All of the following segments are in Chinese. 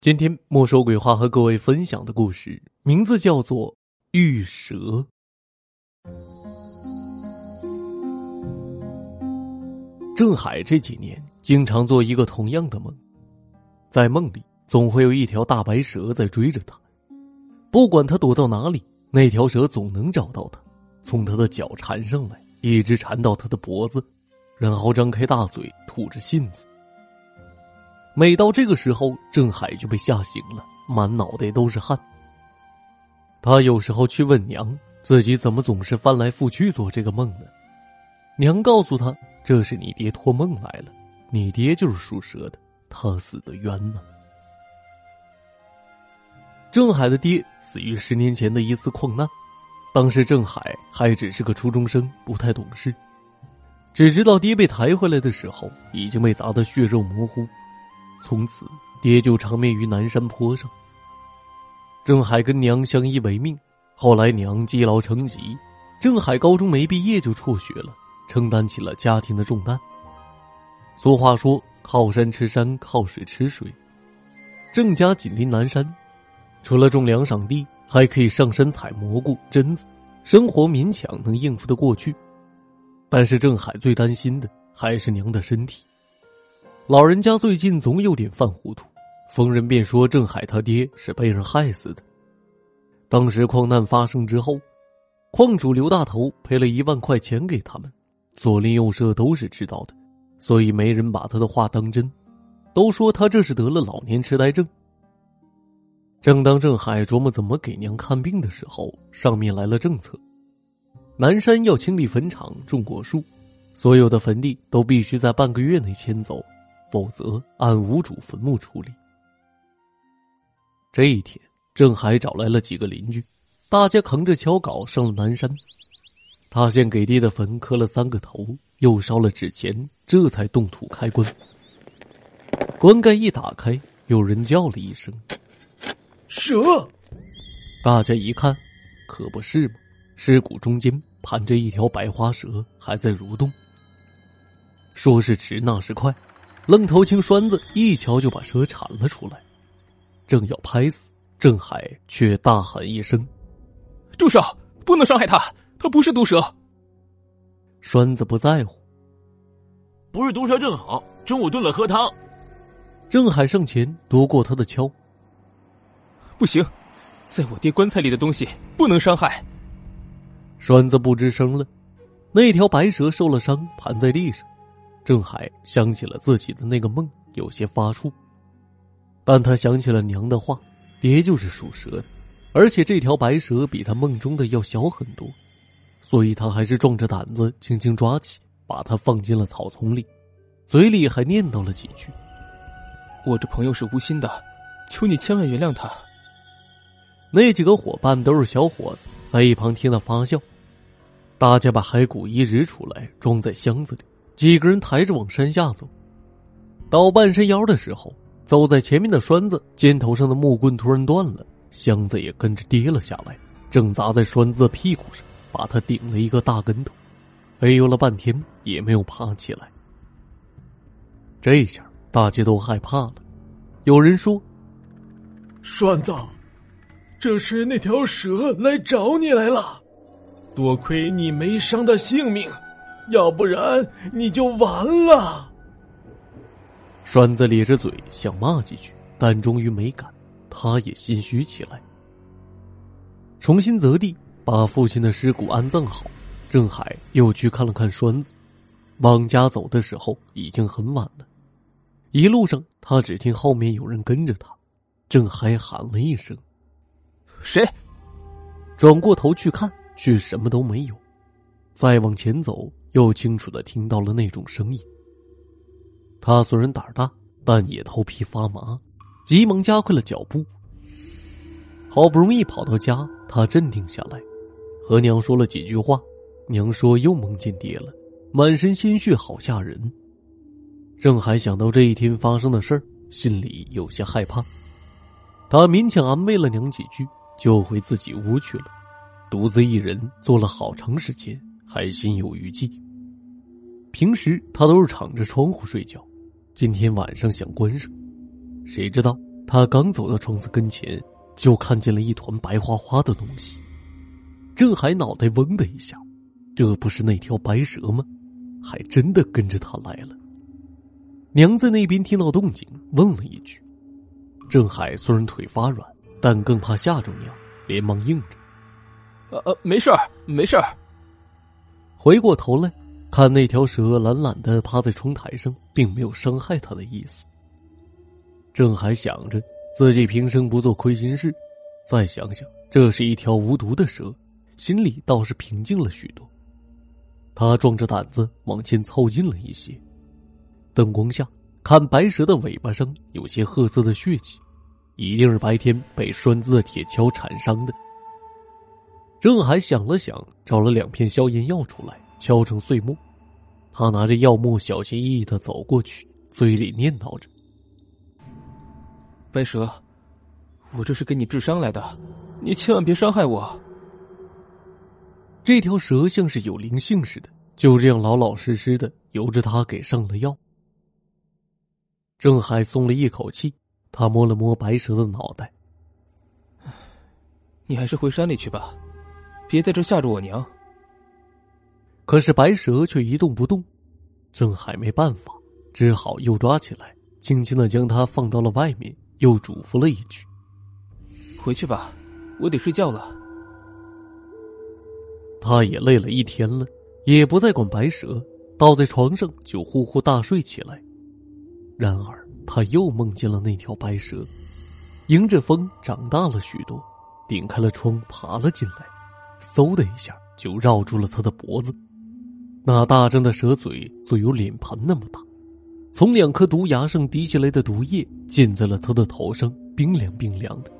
今天莫说鬼话和各位分享的故事名字叫做《玉蛇》。郑海这几年经常做一个同样的梦，在梦里总会有一条大白蛇在追着他，不管他躲到哪里，那条蛇总能找到他，从他的脚缠上来，一直缠到他的脖子，然后张开大嘴吐着信子。每到这个时候，郑海就被吓醒了，满脑袋都是汗。他有时候去问娘，自己怎么总是翻来覆去做这个梦呢？娘告诉他，这是你爹托梦来了，你爹就是属蛇的，他死的冤呢。郑海的爹死于十年前的一次矿难，当时郑海还只是个初中生，不太懂事，只知道爹被抬回来的时候已经被砸得血肉模糊。从此，爹就长眠于南山坡上。郑海跟娘相依为命，后来娘积劳成疾，郑海高中没毕业就辍学了，承担起了家庭的重担。俗话说：“靠山吃山，靠水吃水。”郑家紧邻南山，除了种粮赏地，还可以上山采蘑菇、榛子，生活勉强能应付得过去。但是郑海最担心的还是娘的身体。老人家最近总有点犯糊涂，逢人便说郑海他爹是被人害死的。当时矿难发生之后，矿主刘大头赔了一万块钱给他们，左邻右舍都是知道的，所以没人把他的话当真，都说他这是得了老年痴呆症。正当郑海琢磨怎么给娘看病的时候，上面来了政策：南山要清理坟场、种果树，所有的坟地都必须在半个月内迁走。否则，按无主坟墓处理。这一天，郑海找来了几个邻居，大家扛着锹镐上了南山。他先给爹的坟磕了三个头，又烧了纸钱，这才动土开棺。棺盖一打开，有人叫了一声：“蛇！”大家一看，可不是嘛，尸骨中间盘着一条白花蛇，还在蠕动。说是迟，那是快。愣头青栓子一瞧就把蛇铲了出来，正要拍死郑海，却大喊一声：“住手！不能伤害他，他不是毒蛇。”栓子不在乎，不是毒蛇正好，中午炖了喝汤。郑海上前夺过他的锹，不行，在我爹棺材里的东西不能伤害。栓子不吱声了，那条白蛇受了伤，盘在地上。郑海想起了自己的那个梦，有些发怵，但他想起了娘的话，爹就是属蛇的，而且这条白蛇比他梦中的要小很多，所以他还是壮着胆子轻轻抓起，把它放进了草丛里，嘴里还念叨了几句：“我这朋友是无心的，求你千万原谅他。”那几个伙伴都是小伙子，在一旁听了发笑。大家把骸骨移植出来，装在箱子里。几个人抬着往山下走，到半山腰的时候，走在前面的栓子肩头上的木棍突然断了，箱子也跟着跌了下来，正砸在栓子的屁股上，把他顶了一个大跟头，哎呦了半天也没有爬起来。这下大家都害怕了，有人说：“栓子，这是那条蛇来找你来了，多亏你没伤到性命。”要不然你就完了。栓子咧着嘴想骂几句，但终于没敢。他也心虚起来。重新择地，把父亲的尸骨安葬好。郑海又去看了看栓子。往家走的时候已经很晚了。一路上，他只听后面有人跟着他。郑海喊了一声：“谁？”转过头去看，却什么都没有。再往前走。又清楚的听到了那种声音。他虽然胆大，但也头皮发麻，急忙加快了脚步。好不容易跑到家，他镇定下来，和娘说了几句话。娘说又梦见爹了，满身鲜血，好吓人。郑海想到这一天发生的事儿，心里有些害怕。他勉强安慰了娘几句，就回自己屋去了，独自一人坐了好长时间。还心有余悸。平时他都是敞着窗户睡觉，今天晚上想关上，谁知道他刚走到窗子跟前，就看见了一团白花花的东西。郑海脑袋嗡的一下，这不是那条白蛇吗？还真的跟着他来了。娘在那边听到动静，问了一句。郑海虽然腿发软，但更怕吓着娘，连忙应着：“呃呃，没事儿，没事儿。”回过头来看那条蛇懒懒的趴在窗台上，并没有伤害他的意思。正还想着自己平生不做亏心事，再想想这是一条无毒的蛇。心里倒是平静了许多。他壮着胆子往前凑近了一些，灯光下看白蛇的尾巴上有些褐色的血迹，一定是白天被栓子的铁锹缠伤的。郑海想了想，找了两片消炎药出来，敲成碎末。他拿着药末，小心翼翼的走过去，嘴里念叨着：“白蛇，我这是给你治伤来的，你千万别伤害我。”这条蛇像是有灵性似的，就这样老老实实的由着他给上了药。郑海松了一口气，他摸了摸白蛇的脑袋：“你还是回山里去吧，别在这吓着我娘。”可是白蛇却一动不动，郑海没办法，只好又抓起来，轻轻的将它放到了外面，又嘱咐了一句：“回去吧，我得睡觉了。”他也累了一天了，也不再管白蛇，倒在床上就呼呼大睡起来。然而他又梦见了那条白蛇，迎着风长大了许多，顶开了窗爬了进来，嗖的一下就绕住了他的脖子。那大张的蛇嘴足有脸盆那么大，从两颗毒牙上滴下来的毒液溅在了他的头上，冰凉冰凉的。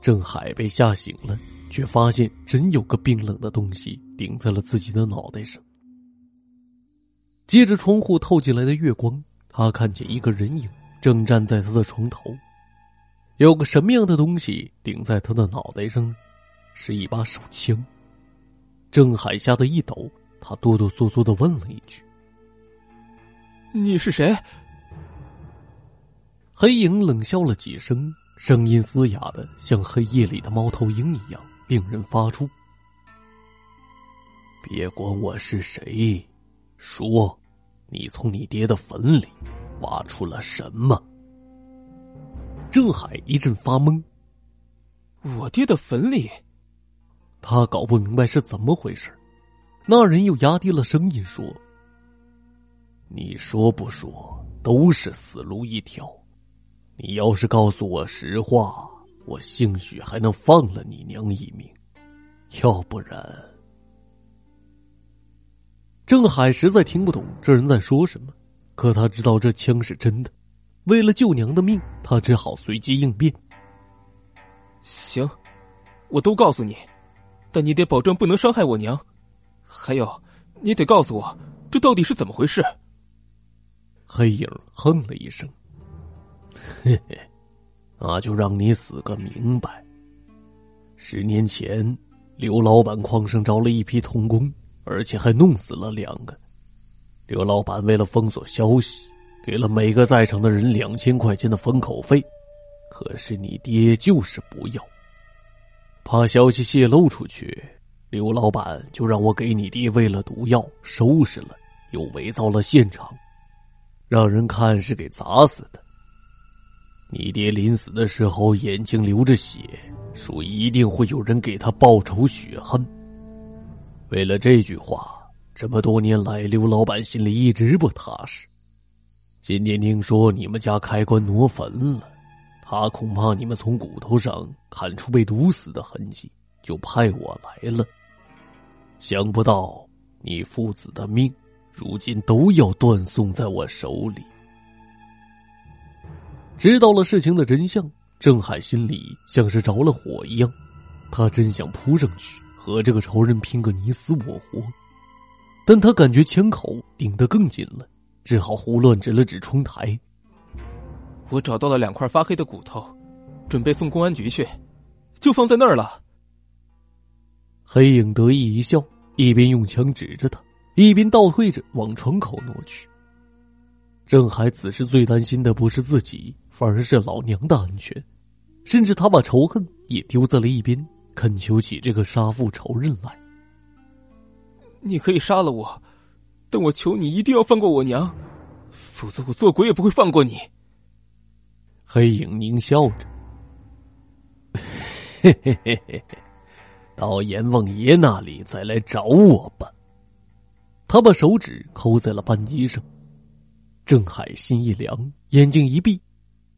郑海被吓醒了。却发现真有个冰冷的东西顶在了自己的脑袋上。借着窗户透进来的月光，他看见一个人影正站在他的床头，有个什么样的东西顶在他的脑袋上？是一把手枪。郑海吓得一抖，他哆哆嗦嗦的问了一句：“你是谁？”黑影冷笑了几声，声音嘶哑的像黑夜里的猫头鹰一样。令人发出。别管我是谁，说，你从你爹的坟里挖出了什么？郑海一阵发懵。我爹的坟里，他搞不明白是怎么回事。那人又压低了声音说：“你说不说，都是死路一条。你要是告诉我实话。”我兴许还能放了你娘一命，要不然……郑海实在听不懂这人在说什么，可他知道这枪是真的。为了救娘的命，他只好随机应变。行，我都告诉你，但你得保证不能伤害我娘。还有，你得告诉我，这到底是怎么回事？黑影哼了一声，嘿嘿。那就让你死个明白。十年前，刘老板矿上招了一批童工，而且还弄死了两个。刘老板为了封锁消息，给了每个在场的人两千块钱的封口费。可是你爹就是不要，怕消息泄露出去，刘老板就让我给你爹喂了毒药，收拾了，又伪造了现场，让人看是给砸死的。你爹临死的时候眼睛流着血，说一定会有人给他报仇雪恨。为了这句话，这么多年来，刘老板心里一直不踏实。今天听说你们家开棺挪坟了，他恐怕你们从骨头上看出被毒死的痕迹，就派我来了。想不到你父子的命，如今都要断送在我手里。知道了事情的真相，郑海心里像是着了火一样，他真想扑上去和这个仇人拼个你死我活，但他感觉枪口顶得更紧了，只好胡乱指了指窗台。我找到了两块发黑的骨头，准备送公安局去，就放在那儿了。黑影得意一笑，一边用枪指着他，一边倒退着往窗口挪去。郑海此时最担心的不是自己。反而是老娘的安全，甚至他把仇恨也丢在了一边，恳求起这个杀父仇人来。你可以杀了我，但我求你一定要放过我娘，否则我做鬼也不会放过你。黑影狞笑着，嘿嘿嘿嘿嘿，到阎王爷那里再来找我吧。他把手指扣在了扳机上，郑海心一凉，眼睛一闭，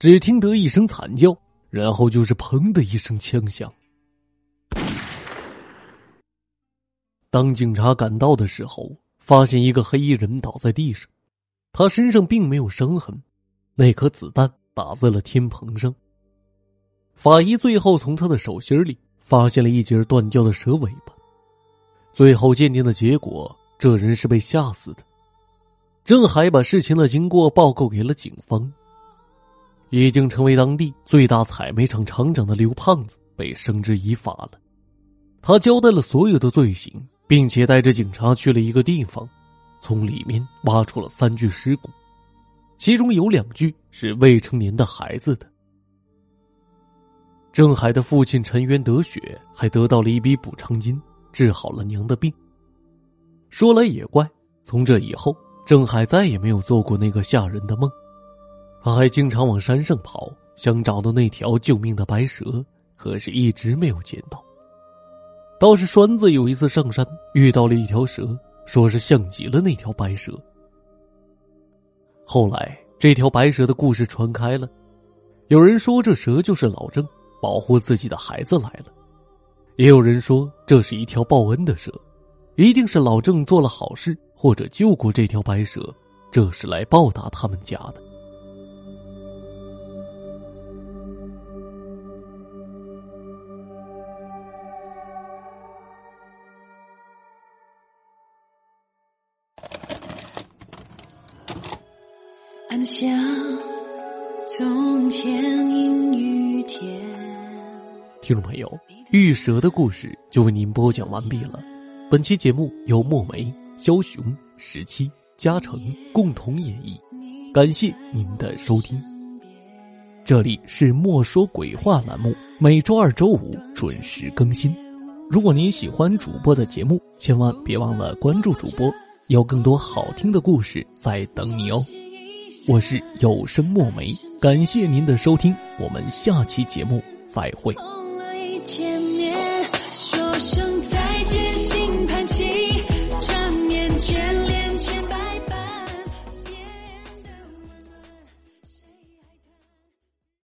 只听得一声惨叫，然后就是“砰”的一声枪响。当警察赶到的时候，发现一个黑衣人倒在地上，他身上并没有伤痕，那颗子弹打在了天棚上。法医最后从他的手心里发现了一截断掉的蛇尾巴，最后鉴定的结果，这人是被吓死的。郑海把事情的经过报告给了警方。已经成为当地最大采煤厂厂长的刘胖子被绳之以法了，他交代了所有的罪行。并且带着警察去了一个地方，从里面挖出了三具尸骨，其中有两具是未成年的孩子的。郑海的父亲陈元得雪还得到了一笔补偿金，治好了娘的病。说来也怪，从这以后，郑海再也没有做过那个吓人的梦，他还经常往山上跑，想找到那条救命的白蛇，可是一直没有见到。倒是栓子有一次上山遇到了一条蛇，说是像极了那条白蛇。后来这条白蛇的故事传开了，有人说这蛇就是老郑保护自己的孩子来了，也有人说这是一条报恩的蛇，一定是老郑做了好事或者救过这条白蛇，这是来报答他们家的。暗香，从前阴雨天。听众朋友，玉蛇的故事就为您播讲完毕了。本期节目由墨梅、枭雄、十七、嘉诚共同演绎，感谢您的收听。这里是莫说鬼话栏目，每周二、周五准时更新。如果您喜欢主播的节目，千万别忘了关注主播，有更多好听的故事在等你哦。我是有声墨梅，感谢您的收听，我们下期节目再会。